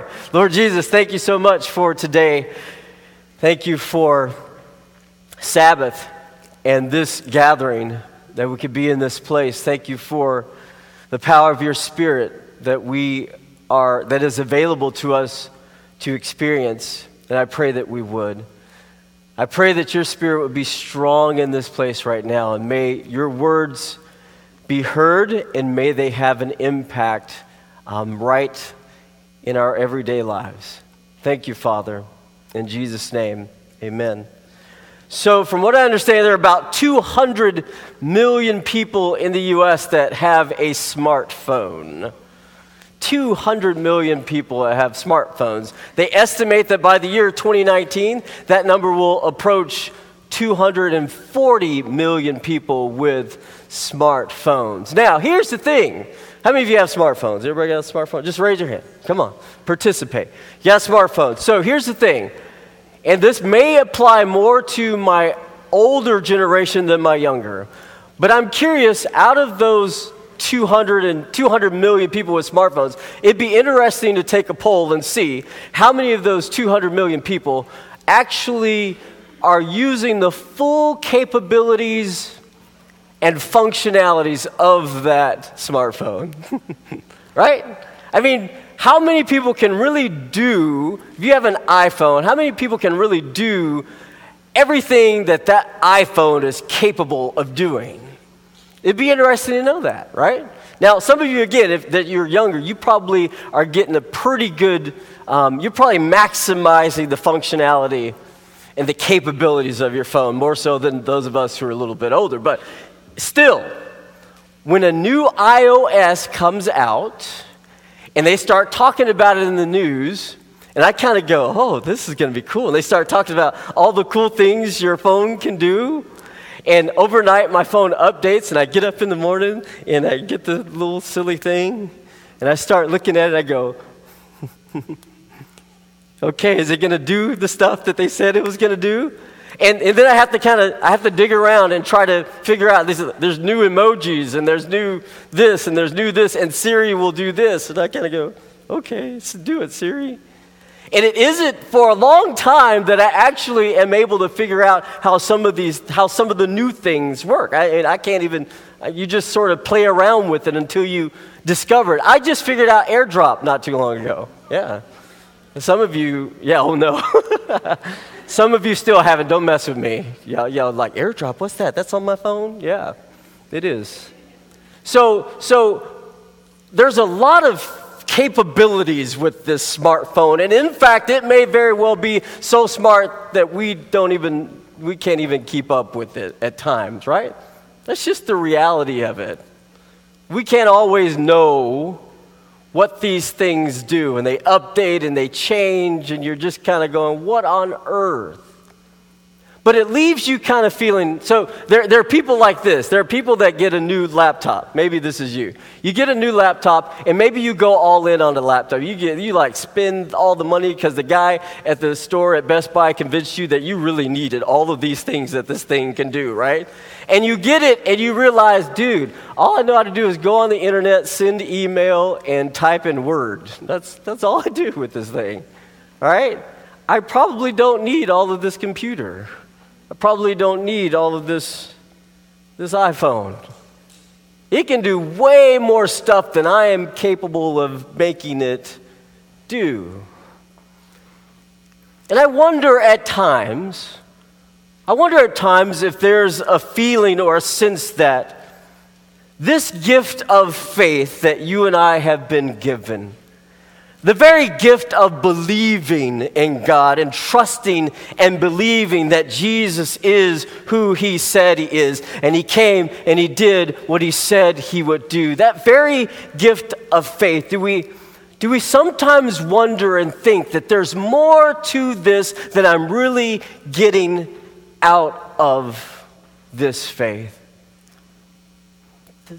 pray. Lord Jesus, thank you so much for today. Thank you for Sabbath and this gathering that we could be in this place. Thank you for the power of your spirit that we are that is available to us to experience. And I pray that we would. I pray that your spirit would be strong in this place right now and may your words be heard and may they have an impact um, right in our everyday lives. Thank you, Father. In Jesus' name, amen. So, from what I understand, there are about 200 million people in the U.S. that have a smartphone. 200 million people that have smartphones. They estimate that by the year 2019, that number will approach 240 million people with smartphones. Now, here's the thing. How many of you have smartphones? Everybody got a smartphone? Just raise your hand. Come on, participate. Got smartphones. So here's the thing, and this may apply more to my older generation than my younger, but I'm curious out of those 200 and 200 million people with smartphones, it'd be interesting to take a poll and see how many of those 200 million people actually are using the full capabilities and functionalities of that smartphone. right? I mean, how many people can really do, if you have an iPhone, how many people can really do everything that that iPhone is capable of doing? It'd be interesting to know that, right? Now, some of you, again, if that you're younger, you probably are getting a pretty good, um, you're probably maximizing the functionality and the capabilities of your phone more so than those of us who are a little bit older. But still, when a new iOS comes out and they start talking about it in the news, and I kind of go, oh, this is going to be cool. And they start talking about all the cool things your phone can do. And overnight, my phone updates, and I get up in the morning and I get the little silly thing, and I start looking at it. I go, okay, is it going to do the stuff that they said it was going to do? And, and then I have to kind of I have to dig around and try to figure out there's new emojis and there's new this and there's new this and Siri will do this and I kind of go okay so do it Siri and it isn't for a long time that I actually am able to figure out how some of these, how some of the new things work. I, I can't even, uh, you just sort of play around with it until you discover it. I just figured out AirDrop not too long ago. Yeah. some of you, yeah, oh no. some of you still haven't. Don't mess with me. Y'all, y'all like AirDrop. What's that? That's on my phone. Yeah, it is. So, so there's a lot of capabilities with this smartphone. And in fact, it may very well be so smart that we don't even we can't even keep up with it at times, right? That's just the reality of it. We can't always know what these things do, and they update and they change, and you're just kind of going, What on earth? But it leaves you kind of feeling so there, there are people like this. There are people that get a new laptop. Maybe this is you. You get a new laptop, and maybe you go all in on the laptop. You, get, you like spend all the money because the guy at the store at Best Buy convinced you that you really needed all of these things that this thing can do, right? And you get it, and you realize, dude, all I know how to do is go on the internet, send email, and type in Word. That's, that's all I do with this thing, all right? I probably don't need all of this computer. I probably don't need all of this, this iPhone. It can do way more stuff than I am capable of making it do. And I wonder at times, I wonder at times if there's a feeling or a sense that this gift of faith that you and I have been given, the very gift of believing in God and trusting and believing that Jesus is who he said he is, and he came and he did what he said he would do. That very gift of faith, do we, do we sometimes wonder and think that there's more to this than I'm really getting out of this faith?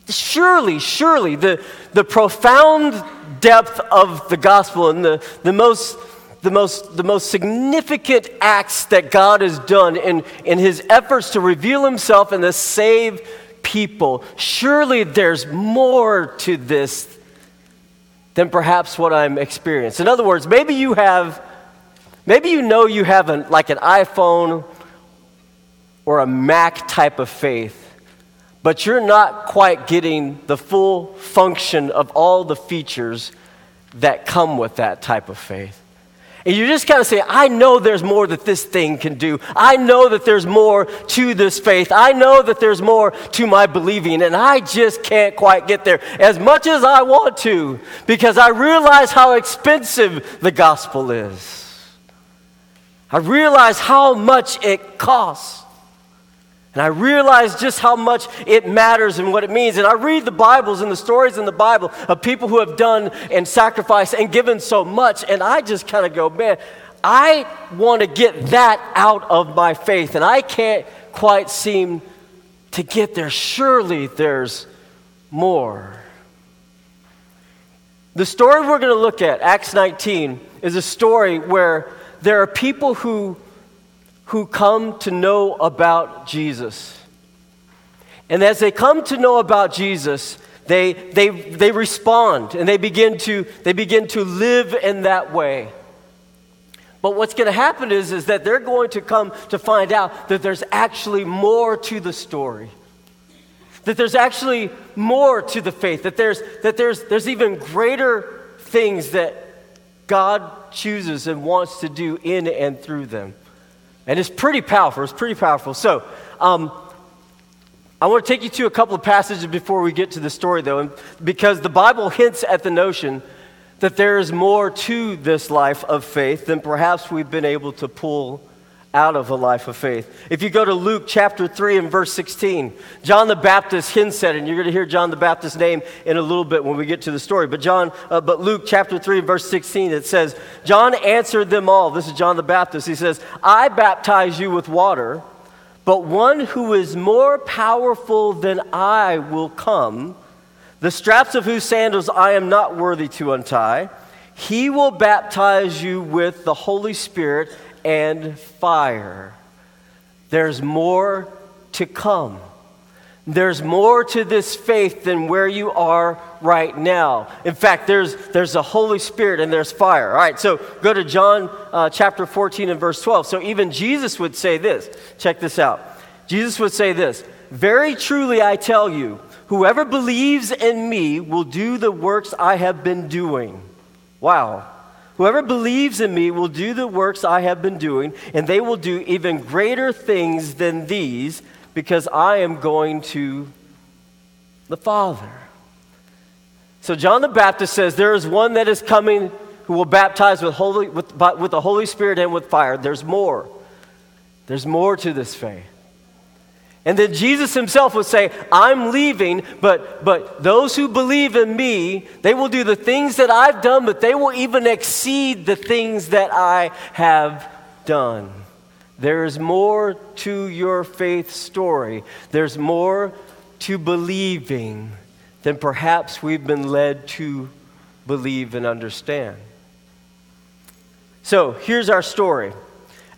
Surely, surely, the, the profound depth of the gospel and the, the, most, the, most, the most significant acts that God has done in, in his efforts to reveal himself and to save people. Surely there's more to this than perhaps what I'm experiencing. In other words, maybe you have, maybe you know you have an, like an iPhone or a Mac type of faith, but you're not quite getting the full function of all the features that come with that type of faith. And you just kind of say, I know there's more that this thing can do. I know that there's more to this faith. I know that there's more to my believing, and I just can't quite get there as much as I want to because I realize how expensive the gospel is. I realize how much it costs. And I realize just how much it matters and what it means. And I read the Bibles and the stories in the Bible of people who have done and sacrificed and given so much. And I just kind of go, man, I want to get that out of my faith. And I can't quite seem to get there. Surely there's more. The story we're going to look at, Acts 19, is a story where there are people who who come to know about Jesus. And as they come to know about Jesus, they, they, they respond and they begin, to, they begin to live in that way. But what's going to happen is, is that they're going to come to find out that there's actually more to the story. That there's actually more to the faith. That there's, that there's, there's even greater things that God chooses and wants to do in and through them. And it's pretty powerful. It's pretty powerful. So, um, I want to take you to a couple of passages before we get to the story, though, because the Bible hints at the notion that there is more to this life of faith than perhaps we've been able to pull out of a life of faith. If you go to Luke chapter 3 and verse 16, John the Baptist hints at it, and you're going to hear John the Baptist's name in a little bit when we get to the story. But John, uh, but Luke chapter 3 and verse 16, it says, John answered them all. This is John the Baptist. He says, I baptize you with water, but one who is more powerful than I will come, the straps of whose sandals I am not worthy to untie. He will baptize you with the Holy Spirit and fire. There's more to come. There's more to this faith than where you are right now. In fact, there's, there's the Holy Spirit and there's fire. All right, so go to John uh, chapter 14 and verse 12. So even Jesus would say this. Check this out. Jesus would say this Very truly I tell you, whoever believes in me will do the works I have been doing. Wow. Whoever believes in me will do the works I have been doing, and they will do even greater things than these, because I am going to the Father. So John the Baptist says, There is one that is coming who will baptize with, holy, with, with the Holy Spirit and with fire. There's more. There's more to this faith. And then Jesus himself would say, I'm leaving, but, but those who believe in me, they will do the things that I've done, but they will even exceed the things that I have done. There is more to your faith story. There's more to believing than perhaps we've been led to believe and understand. So here's our story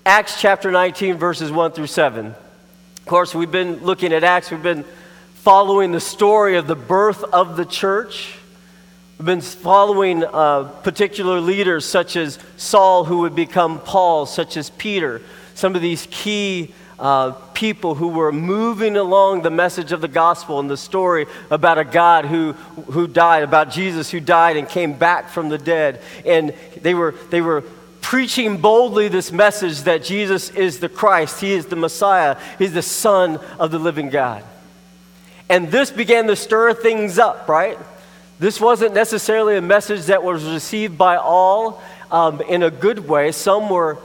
Acts chapter 19, verses 1 through 7. Of course, we've been looking at Acts, we've been following the story of the birth of the church. We've been following uh, particular leaders such as Saul, who would become Paul, such as Peter, some of these key uh, people who were moving along the message of the gospel and the story about a God who, who died, about Jesus who died and came back from the dead. And they were, they were preaching boldly this message that Jesus is the Christ, He is the Messiah, He's the Son of the living God. And this began to stir things up, right? This wasn't necessarily a message that was received by all um, in a good way. Some were,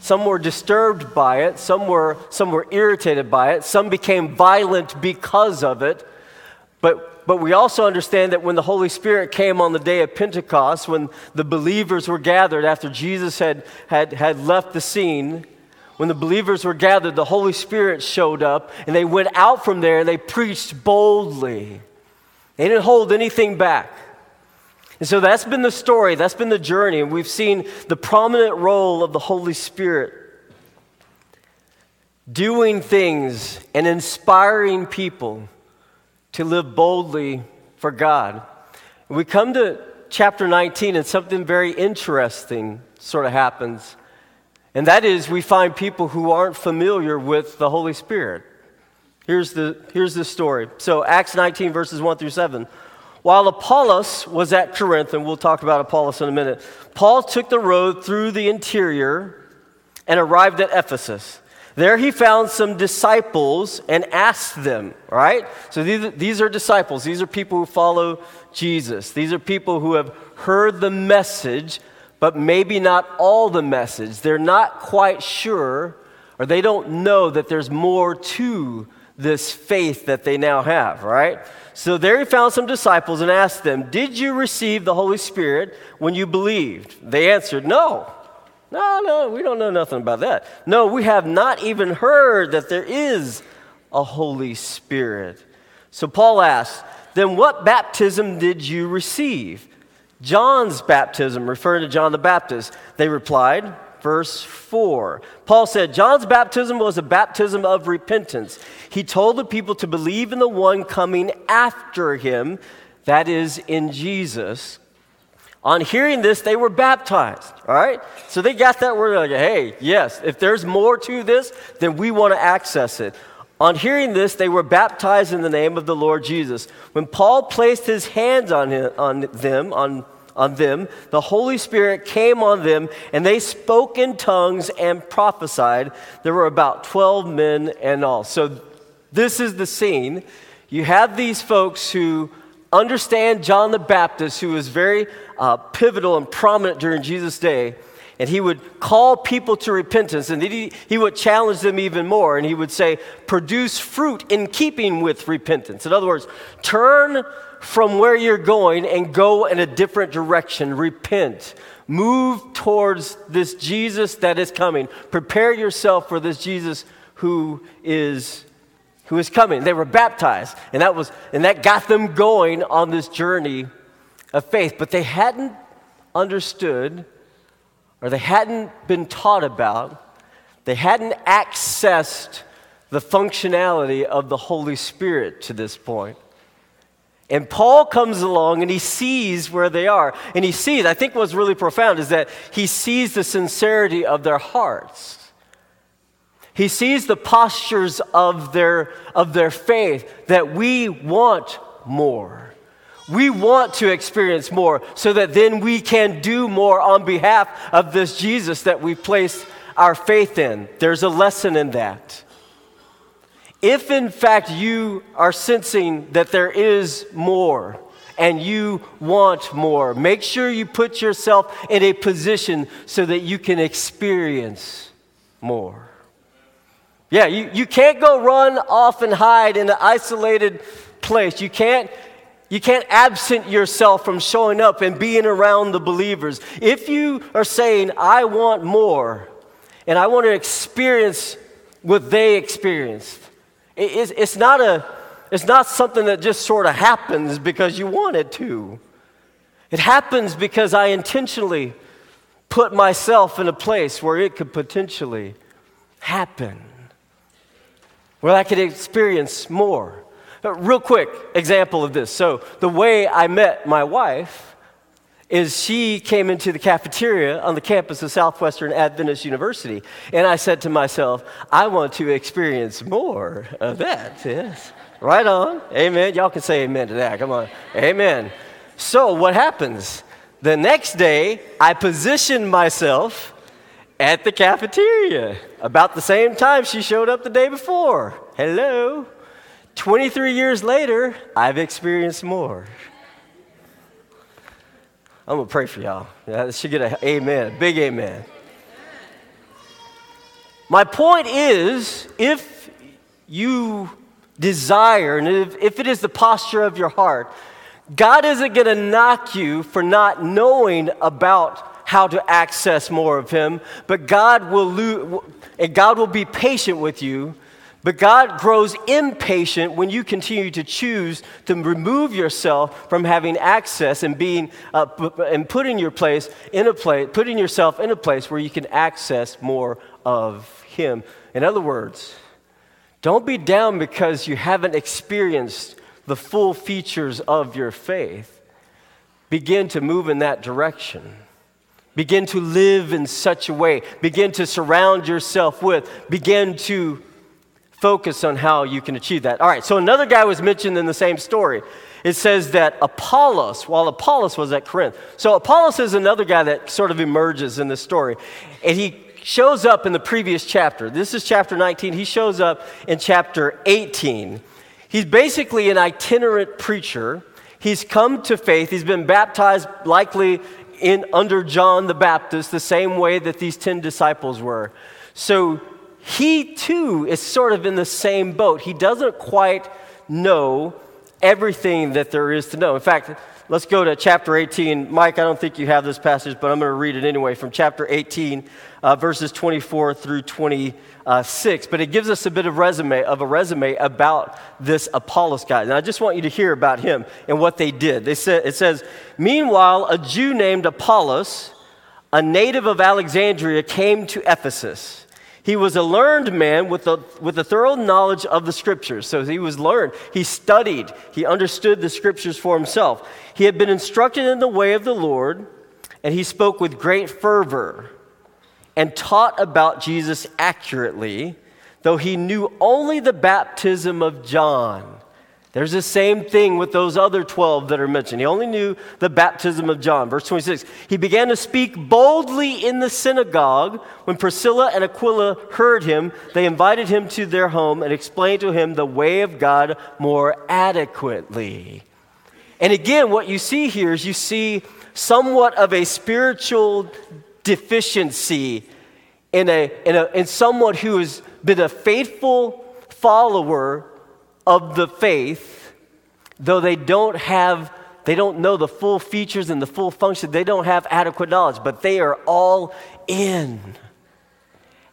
some were disturbed by it, some were, some were irritated by it, some became violent because of it. But but we also understand that when the Holy Spirit came on the day of Pentecost, when the believers were gathered after Jesus had, had, had left the scene, when the believers were gathered, the Holy Spirit showed up and they went out from there and they preached boldly. They didn't hold anything back. And so that's been the story, that's been the journey, and we've seen the prominent role of the Holy Spirit doing things and inspiring people to live boldly for God. We come to chapter 19, and something very interesting sort of happens. And that is, we find people who aren't familiar with the Holy Spirit. Here's the, here's the story. So, Acts 19, verses 1 through 7. While Apollos was at Corinth, and we'll talk about Apollos in a minute, Paul took the road through the interior and arrived at Ephesus. There he found some disciples and asked them, right? So these, these are disciples. These are people who follow Jesus. These are people who have heard the message, but maybe not all the message. They're not quite sure, or they don't know that there's more to this faith that they now have, right? So there he found some disciples and asked them, Did you receive the Holy Spirit when you believed? They answered, No. No, no, we don't know nothing about that. No, we have not even heard that there is a Holy Spirit. So Paul asks, Then what baptism did you receive? John's baptism, referring to John the Baptist. They replied, verse 4. Paul said, John's baptism was a baptism of repentance. He told the people to believe in the one coming after him, that is, in Jesus. On hearing this, they were baptized. All right? So they got that word like, hey, yes, if there's more to this, then we want to access it. On hearing this, they were baptized in the name of the Lord Jesus. When Paul placed his hands on, him, on them, on on them, the Holy Spirit came on them, and they spoke in tongues and prophesied. There were about 12 men and all. So, this is the scene. You have these folks who understand John the Baptist, who was very uh, pivotal and prominent during Jesus' day. And he would call people to repentance, and he, he would challenge them even more. And he would say, Produce fruit in keeping with repentance. In other words, turn from where you're going and go in a different direction. Repent. Move towards this Jesus that is coming. Prepare yourself for this Jesus who is who is coming. They were baptized, and that was and that got them going on this journey of faith, but they hadn't understood or they hadn't been taught about, they hadn't accessed the functionality of the Holy Spirit to this point. And Paul comes along and he sees where they are. And he sees, I think what's really profound is that he sees the sincerity of their hearts. He sees the postures of their, of their faith that we want more. We want to experience more so that then we can do more on behalf of this Jesus that we place our faith in. There's a lesson in that. If in fact you are sensing that there is more and you want more, make sure you put yourself in a position so that you can experience more. Yeah, you, you can't go run off and hide in an isolated place. You can't, you can't absent yourself from showing up and being around the believers. If you are saying, I want more, and I want to experience what they experienced, it's, it's, not a, it's not something that just sort of happens because you want it to. It happens because I intentionally put myself in a place where it could potentially happen, where I could experience more. Uh, real quick example of this. So, the way I met my wife is she came into the cafeteria on the campus of Southwestern Adventist University. And I said to myself, I want to experience more of that. Yes. Right on. Amen. Y'all can say amen to that. Come on. Amen. So, what happens? The next day, I positioned myself at the cafeteria about the same time she showed up the day before. Hello. 23 years later, I've experienced more. I'm going to pray for y'all. Yeah, should get an amen, a big amen. My point is if you desire, and if, if it is the posture of your heart, God isn't going to knock you for not knowing about how to access more of Him, but God will, lo- and God will be patient with you but God grows impatient when you continue to choose to remove yourself from having access and being uh, and putting your place in a place, putting yourself in a place where you can access more of Him. In other words, don't be down because you haven't experienced the full features of your faith. begin to move in that direction. Begin to live in such a way. Begin to surround yourself with. Begin to focus on how you can achieve that. All right, so another guy was mentioned in the same story. It says that Apollos, while Apollos was at Corinth. So Apollos is another guy that sort of emerges in this story. And he shows up in the previous chapter. This is chapter 19. He shows up in chapter 18. He's basically an itinerant preacher. He's come to faith. He's been baptized likely in under John the Baptist the same way that these 10 disciples were. So he too is sort of in the same boat. He doesn't quite know everything that there is to know. In fact, let's go to chapter 18. Mike, I don't think you have this passage, but I'm going to read it anyway from chapter 18, uh, verses 24 through 26. But it gives us a bit of resume of a resume about this Apollos guy. And I just want you to hear about him and what they did. They say, it says, Meanwhile, a Jew named Apollos, a native of Alexandria, came to Ephesus. He was a learned man with a, with a thorough knowledge of the scriptures. So he was learned. He studied. He understood the scriptures for himself. He had been instructed in the way of the Lord, and he spoke with great fervor and taught about Jesus accurately, though he knew only the baptism of John. There's the same thing with those other 12 that are mentioned. He only knew the baptism of John. Verse 26 He began to speak boldly in the synagogue. When Priscilla and Aquila heard him, they invited him to their home and explained to him the way of God more adequately. And again, what you see here is you see somewhat of a spiritual deficiency in, a, in, a, in someone who has been a faithful follower of the faith, though they don't have, they don't know the full features and the full function, they don't have adequate knowledge, but they are all in.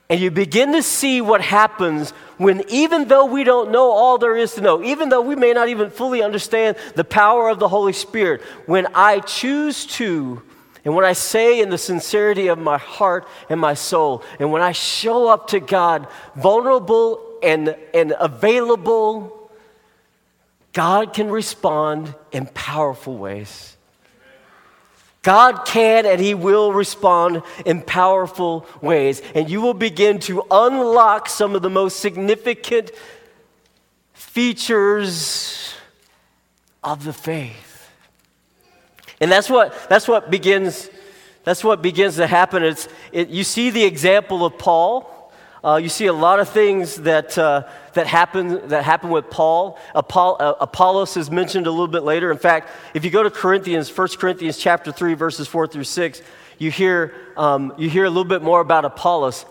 And you begin to see what happens when, even though we don't know all there is to know, even though we may not even fully understand the power of the Holy Spirit, when I choose to, and when I say in the sincerity of my heart and my soul, and when I show up to God vulnerable and, and available God can respond in powerful ways. God can and He will respond in powerful ways. And you will begin to unlock some of the most significant features of the faith. And that's what, that's what begins. That's what begins to happen. It's, it, you see the example of Paul. Uh, you see a lot of things that, uh, that, happen, that happen with Paul. Apoll- uh, Apollos is mentioned a little bit later. In fact, if you go to Corinthians, 1 Corinthians chapter 3, verses 4 through 6, you hear, um, you hear a little bit more about Apollos.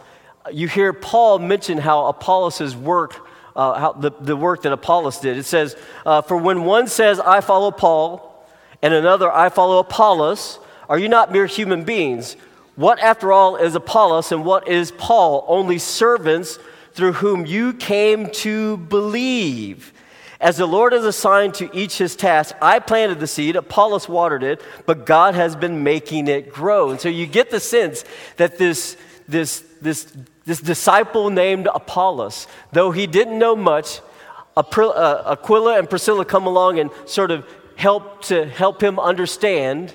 You hear Paul mention how Apollos' work, uh, how the, the work that Apollos did. It says, uh, For when one says, I follow Paul, and another, I follow Apollos, are you not mere human beings? What, after all, is Apollos and what is Paul? Only servants through whom you came to believe. As the Lord has assigned to each his task, I planted the seed, Apollos watered it, but God has been making it grow. And so you get the sense that this, this, this, this disciple named Apollos, though he didn't know much, uh, Aquila and Priscilla come along and sort of help to help him understand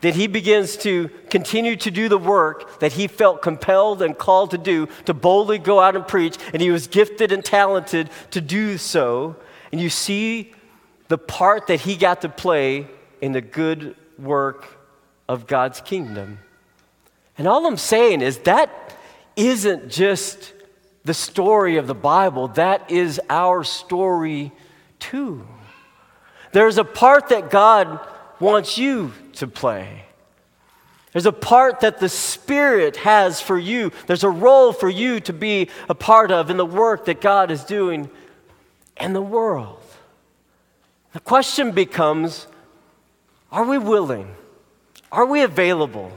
that he begins to continue to do the work that he felt compelled and called to do, to boldly go out and preach, and he was gifted and talented to do so. And you see the part that he got to play in the good work of God's kingdom. And all I'm saying is that isn't just the story of the Bible, that is our story too. There's a part that God wants you to play. There's a part that the Spirit has for you. There's a role for you to be a part of in the work that God is doing in the world. The question becomes are we willing? Are we available?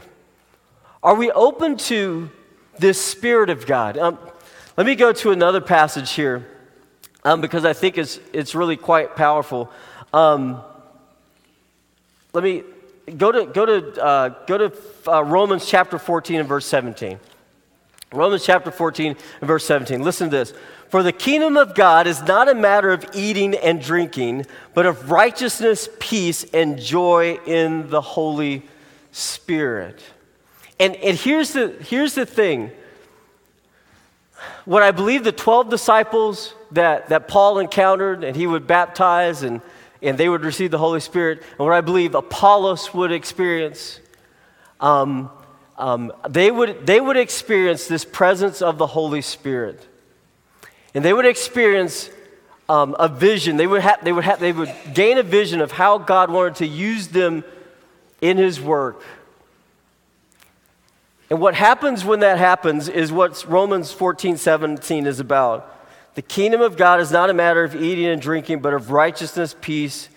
Are we open to this Spirit of God? Um, let me go to another passage here um, because I think it's, it's really quite powerful. Um, let me go to, go to, uh, go to uh, Romans chapter 14 and verse 17. Romans chapter 14 and verse 17. Listen to this. For the kingdom of God is not a matter of eating and drinking, but of righteousness, peace, and joy in the Holy Spirit. And, and here's, the, here's the thing what I believe the 12 disciples that, that Paul encountered and he would baptize and, and they would receive the Holy Spirit, and what I believe Apollos would experience, um, um, they, would, they would experience this presence of the Holy Spirit. And they would experience um, a vision. They would, ha- they, would ha- they would gain a vision of how God wanted to use them in His work. And what happens when that happens is what Romans 14 17 is about. The kingdom of God is not a matter of eating and drinking, but of righteousness, peace,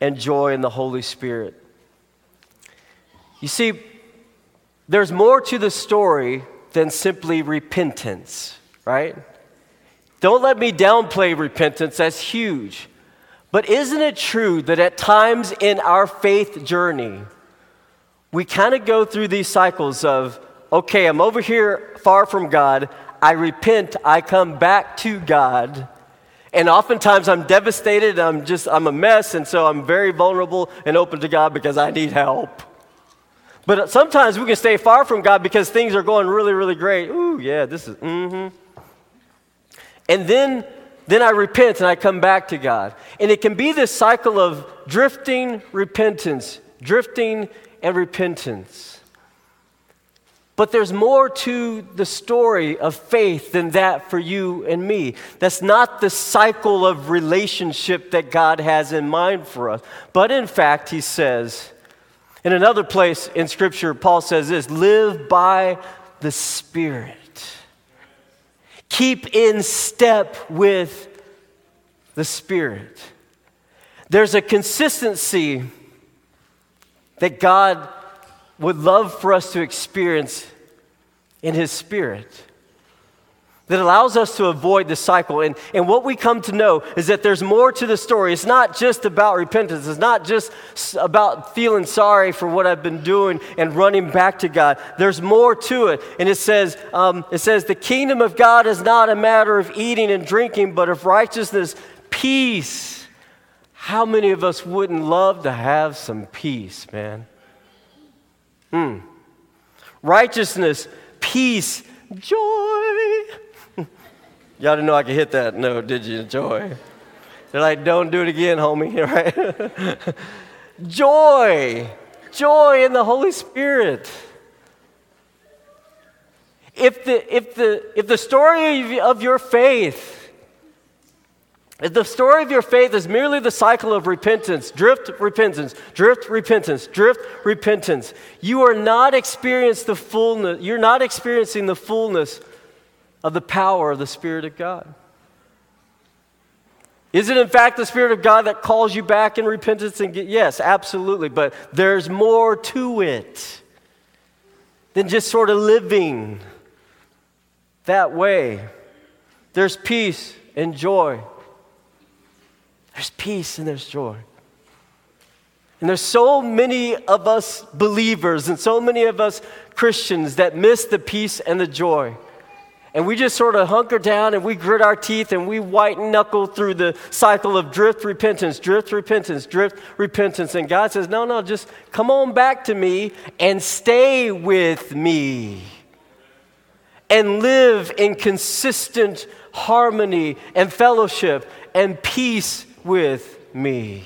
and joy in the Holy Spirit. You see, there's more to the story than simply repentance, right? Don't let me downplay repentance, that's huge. But isn't it true that at times in our faith journey, we kind of go through these cycles of, okay, I'm over here far from God, I repent, I come back to God. And oftentimes I'm devastated, I'm just, I'm a mess, and so I'm very vulnerable and open to God because I need help. But sometimes we can stay far from God because things are going really, really great. Ooh, yeah, this is, mm hmm. And then, then I repent and I come back to God. And it can be this cycle of drifting repentance, drifting and repentance. But there's more to the story of faith than that for you and me. That's not the cycle of relationship that God has in mind for us. But in fact, he says, in another place in Scripture, Paul says this live by the Spirit. Keep in step with the Spirit. There's a consistency that God would love for us to experience in His Spirit that allows us to avoid the cycle. And, and what we come to know is that there's more to the story. It's not just about repentance, it's not just about feeling sorry for what I've been doing and running back to God. There's more to it. And it says, um, it says, the kingdom of God is not a matter of eating and drinking, but of righteousness, peace. How many of us wouldn't love to have some peace, man? Hmm. Righteousness, peace, joy. Y'all didn't know I could hit that note, did you? Joy. They're like, don't do it again, homie, right? Joy. Joy in the Holy Spirit. If the, if the, if the story of your faith if the story of your faith is merely the cycle of repentance, drift repentance, drift repentance, drift repentance, you are not experiencing the fullness, you're not experiencing the fullness of the power of the Spirit of God? Is it in fact the Spirit of God that calls you back in repentance and get, yes, absolutely, but there's more to it than just sort of living that way. There's peace and joy. There's peace and there's joy. And there's so many of us believers and so many of us Christians that miss the peace and the joy. And we just sort of hunker down and we grit our teeth and we white knuckle through the cycle of drift repentance, drift repentance, drift repentance. And God says, No, no, just come on back to me and stay with me and live in consistent harmony and fellowship and peace with me.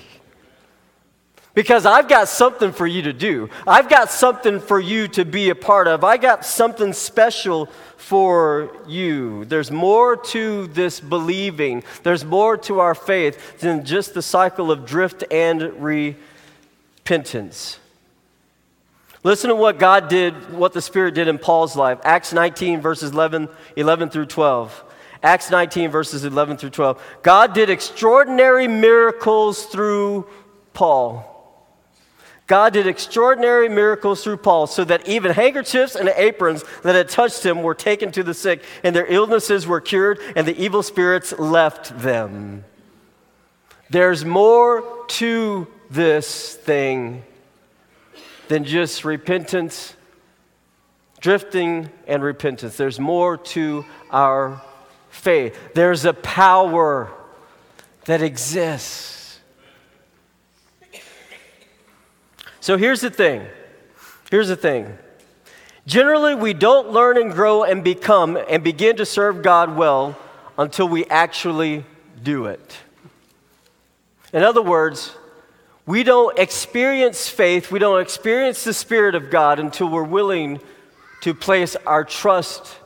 Because I've got something for you to do. I've got something for you to be a part of. I got something special for you. There's more to this believing, there's more to our faith than just the cycle of drift and repentance. Listen to what God did, what the Spirit did in Paul's life. Acts 19, verses 11, 11 through 12. Acts 19, verses 11 through 12. God did extraordinary miracles through Paul. God did extraordinary miracles through Paul so that even handkerchiefs and aprons that had touched him were taken to the sick, and their illnesses were cured, and the evil spirits left them. There's more to this thing than just repentance, drifting and repentance. There's more to our faith. There's a power that exists. So here's the thing. Here's the thing. Generally, we don't learn and grow and become and begin to serve God well until we actually do it. In other words, we don't experience faith, we don't experience the Spirit of God until we're willing to place our trust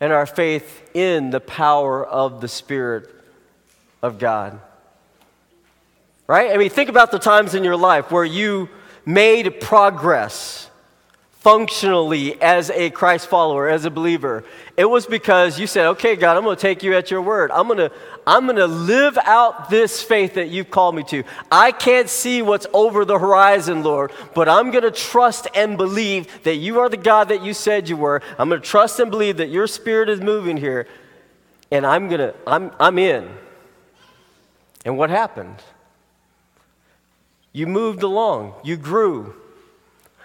and our faith in the power of the Spirit of God. Right? I mean, think about the times in your life where you made progress functionally as a Christ follower, as a believer. It was because you said, okay, God, I'm going to take you at your word. I'm going to, I'm going to live out this faith that you've called me to. I can't see what's over the horizon, Lord, but I'm going to trust and believe that you are the God that you said you were. I'm going to trust and believe that your spirit is moving here. And I'm going to, I'm, I'm in. And what happened? You moved along, you grew,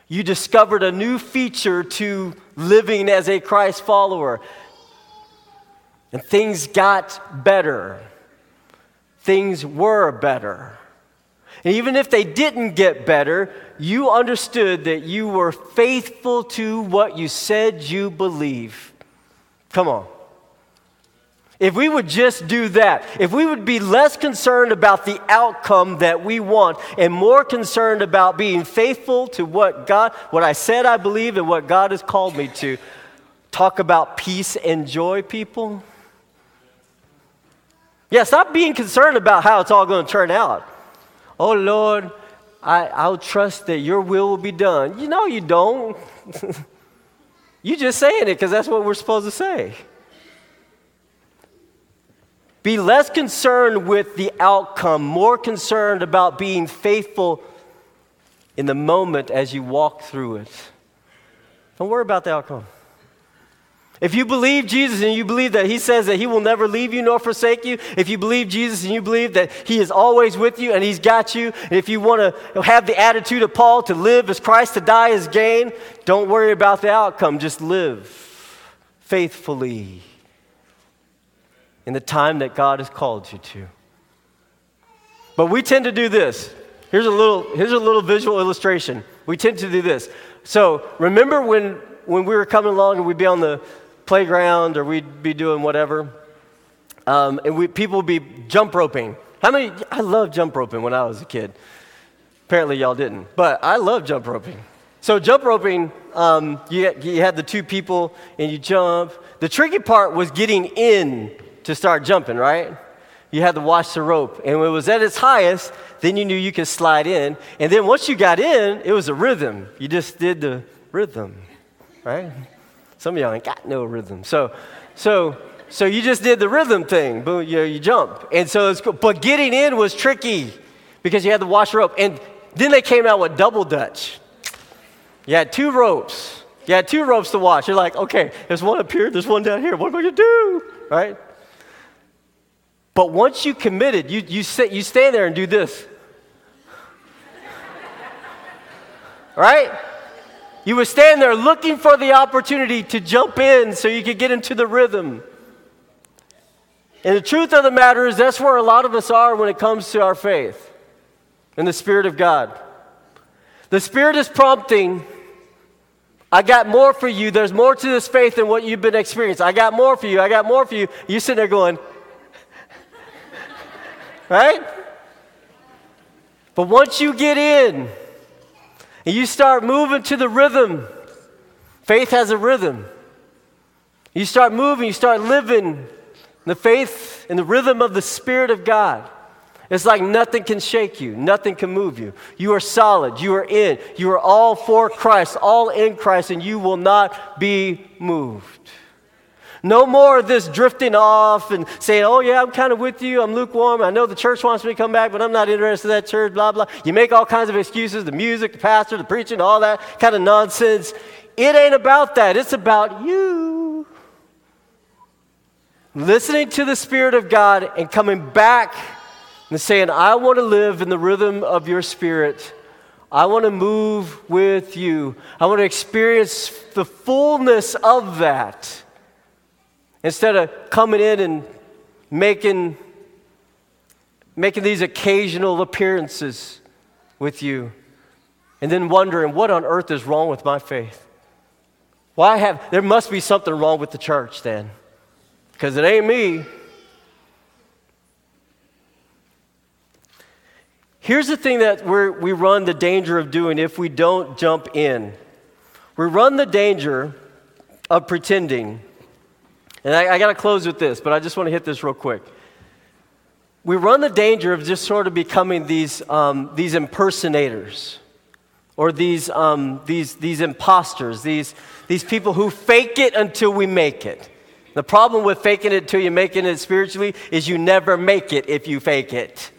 you discovered a new feature to living as a Christ follower. And things got better. Things were better. And even if they didn't get better, you understood that you were faithful to what you said you believe. Come on. If we would just do that, if we would be less concerned about the outcome that we want and more concerned about being faithful to what God, what I said I believe and what God has called me to, talk about peace and joy, people. Yeah, stop being concerned about how it's all going to turn out. Oh, Lord, I, I'll trust that your will will be done. You know, you don't. you just saying it because that's what we're supposed to say. Be less concerned with the outcome, more concerned about being faithful in the moment as you walk through it. Don't worry about the outcome. If you believe Jesus and you believe that He says that He will never leave you nor forsake you, if you believe Jesus and you believe that He is always with you and He's got you, and if you want to have the attitude of Paul to live as Christ, to die as gain, don't worry about the outcome. Just live faithfully in the time that God has called you to. But we tend to do this. Here's a little, here's a little visual illustration. We tend to do this. So remember when, when we were coming along and we'd be on the playground or we'd be doing whatever, um, and we, people would be jump roping. How many? I loved jump roping when I was a kid. Apparently, y'all didn't, but I love jump roping. So, jump roping, um, you, you had the two people and you jump. The tricky part was getting in to start jumping, right? You had to watch the rope. And when it was at its highest, then you knew you could slide in. And then once you got in, it was a rhythm. You just did the rhythm, right? Some of y'all ain't got no rhythm. So, so, so you just did the rhythm thing. Boom, you, you jump. And so it's cool. But getting in was tricky because you had to watch the rope. And then they came out with double dutch. You had two ropes. You had two ropes to watch. You're like, okay, there's one up here, there's one down here. What am I going to do? Right? But once you committed, you, you, sit, you stay there and do this. right? You would stand there looking for the opportunity to jump in so you could get into the rhythm. And the truth of the matter is, that's where a lot of us are when it comes to our faith and the Spirit of God. The Spirit is prompting, I got more for you. There's more to this faith than what you've been experiencing. I got more for you. I got more for you. You sitting there going, right? But once you get in and you start moving to the rhythm, faith has a rhythm. You start moving, you start living the faith and the rhythm of the Spirit of God. It's like nothing can shake you, nothing can move you. You are solid, you are in, you are all for Christ, all in Christ, and you will not be moved. No more of this drifting off and saying, oh, yeah, I'm kind of with you. I'm lukewarm. I know the church wants me to come back, but I'm not interested in that church, blah, blah. You make all kinds of excuses the music, the pastor, the preaching, all that kind of nonsense. It ain't about that. It's about you. Listening to the Spirit of God and coming back and saying, I want to live in the rhythm of your Spirit I want to move with you. I want to experience the fullness of that. Instead of coming in and making, making these occasional appearances with you and then wondering what on earth is wrong with my faith. Why have there must be something wrong with the church then? Because it ain't me. Here's the thing that we we run the danger of doing if we don't jump in. We run the danger of pretending. And I, I got to close with this, but I just want to hit this real quick. We run the danger of just sort of becoming these, um, these impersonators or these, um, these, these imposters, these, these people who fake it until we make it. The problem with faking it till you're making it spiritually is you never make it if you fake it.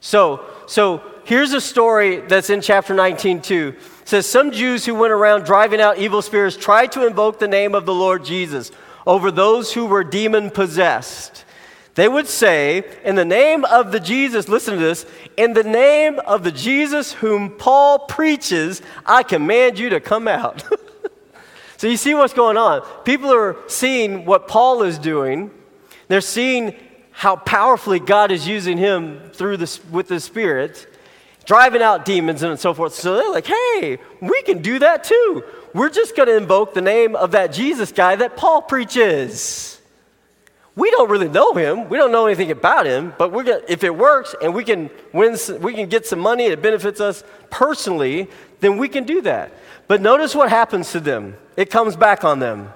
So, so here's a story that's in chapter 19 too. It says some Jews who went around driving out evil spirits tried to invoke the name of the Lord Jesus over those who were demon possessed. They would say, in the name of the Jesus, listen to this, in the name of the Jesus whom Paul preaches, I command you to come out. so you see what's going on. People are seeing what Paul is doing. They're seeing how powerfully God is using him through this with the Spirit, driving out demons and so forth. So they're like, hey, we can do that too. We're just going to invoke the name of that Jesus guy that Paul preaches. We don't really know him. We don't know anything about him, but we're gonna, if it works and we can win, we can get some money It benefits us personally, then we can do that. But notice what happens to them. It comes back on them.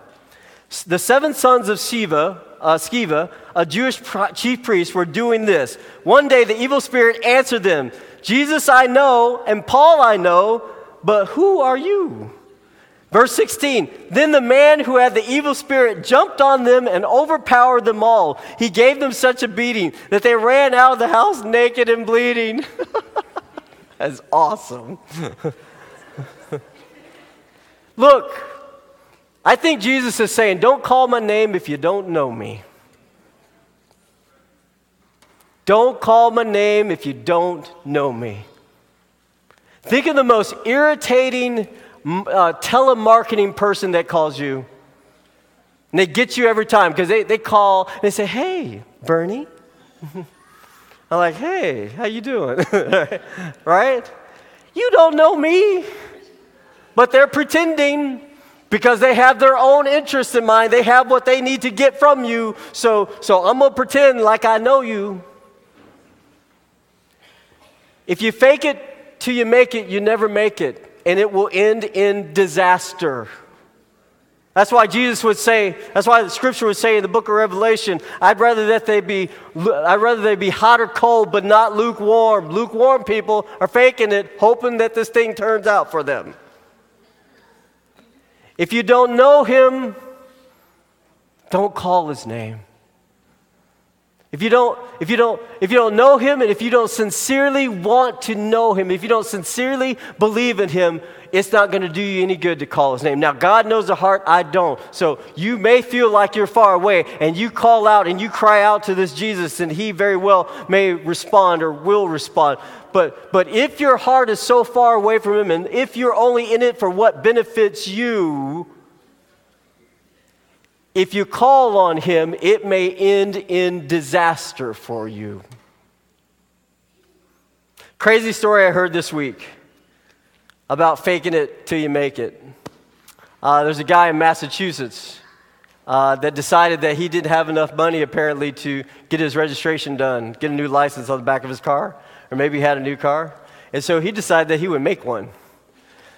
The seven sons of Siva uh, Sceva, a Jewish chief priest, were doing this. One day the evil spirit answered them Jesus I know, and Paul I know, but who are you? Verse 16 Then the man who had the evil spirit jumped on them and overpowered them all. He gave them such a beating that they ran out of the house naked and bleeding. That's awesome. Look, I think Jesus is saying, Don't call my name if you don't know me. Don't call my name if you don't know me. Think of the most irritating uh, telemarketing person that calls you. And they get you every time because they, they call and they say, Hey, Bernie. I'm like, Hey, how you doing? right? You don't know me. But they're pretending because they have their own interests in mind. They have what they need to get from you. So, so I'm going to pretend like I know you. If you fake it till you make it, you never make it, and it will end in disaster. That's why Jesus would say, that's why the scripture would say in the book of Revelation, I'd rather that they be I'd rather they be hot or cold, but not lukewarm. Lukewarm people are faking it, hoping that this thing turns out for them. If you don't know him, don't call his name. If you don't, if you don't, if you don't know him and if you don't sincerely want to know him, if you don't sincerely believe in him, it's not going to do you any good to call his name. Now, God knows the heart, I don't. So you may feel like you're far away and you call out and you cry out to this Jesus, and he very well may respond or will respond. But, but if your heart is so far away from Him and if you're only in it for what benefits you, if you call on Him, it may end in disaster for you. Crazy story I heard this week about faking it till you make it. Uh, there's a guy in Massachusetts uh, that decided that he didn't have enough money apparently to get his registration done, get a new license on the back of his car or maybe he had a new car. And so he decided that he would make one.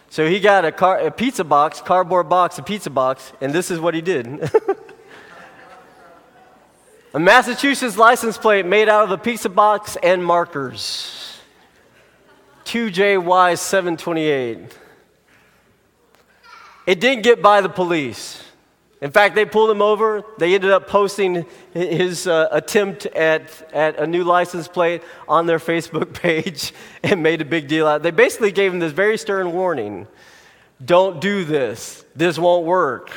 So he got a, car, a pizza box, cardboard box, a pizza box, and this is what he did. a Massachusetts license plate made out of a pizza box and markers. 2JY728. It didn't get by the police. In fact, they pulled him over. They ended up posting his uh, attempt at, at a new license plate on their Facebook page and made a big deal out. They basically gave him this very stern warning don't do this, this won't work.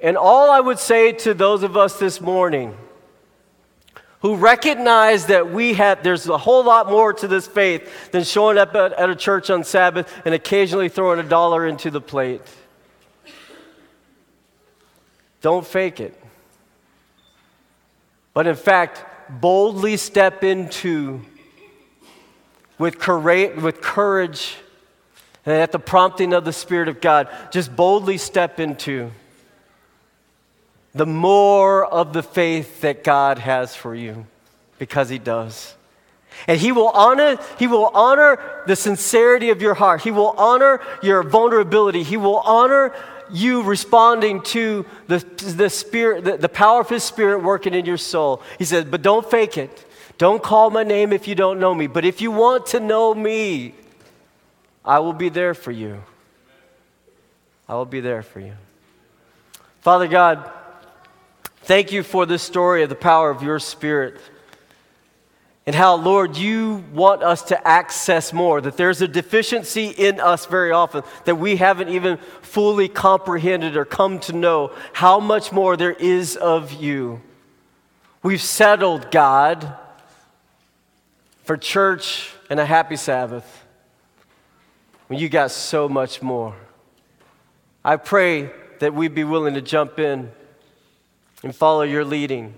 And all I would say to those of us this morning who recognize that we have, there's a whole lot more to this faith than showing up at, at a church on Sabbath and occasionally throwing a dollar into the plate. Don't fake it. But in fact, boldly step into with courage, with courage and at the prompting of the Spirit of God, just boldly step into the more of the faith that God has for you because He does. And he will honor he will honor the sincerity of your heart. He will honor your vulnerability. He will honor you responding to the, the spirit the, the power of his spirit working in your soul. He says, "But don't fake it. Don't call my name if you don't know me. But if you want to know me, I will be there for you. I will be there for you." Father God, Thank you for this story of the power of your Spirit and how, Lord, you want us to access more, that there's a deficiency in us very often that we haven't even fully comprehended or come to know how much more there is of you. We've settled, God, for church and a happy Sabbath when you got so much more. I pray that we'd be willing to jump in and follow your leading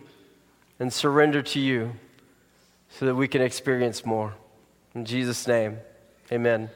and surrender to you so that we can experience more. In Jesus' name, amen.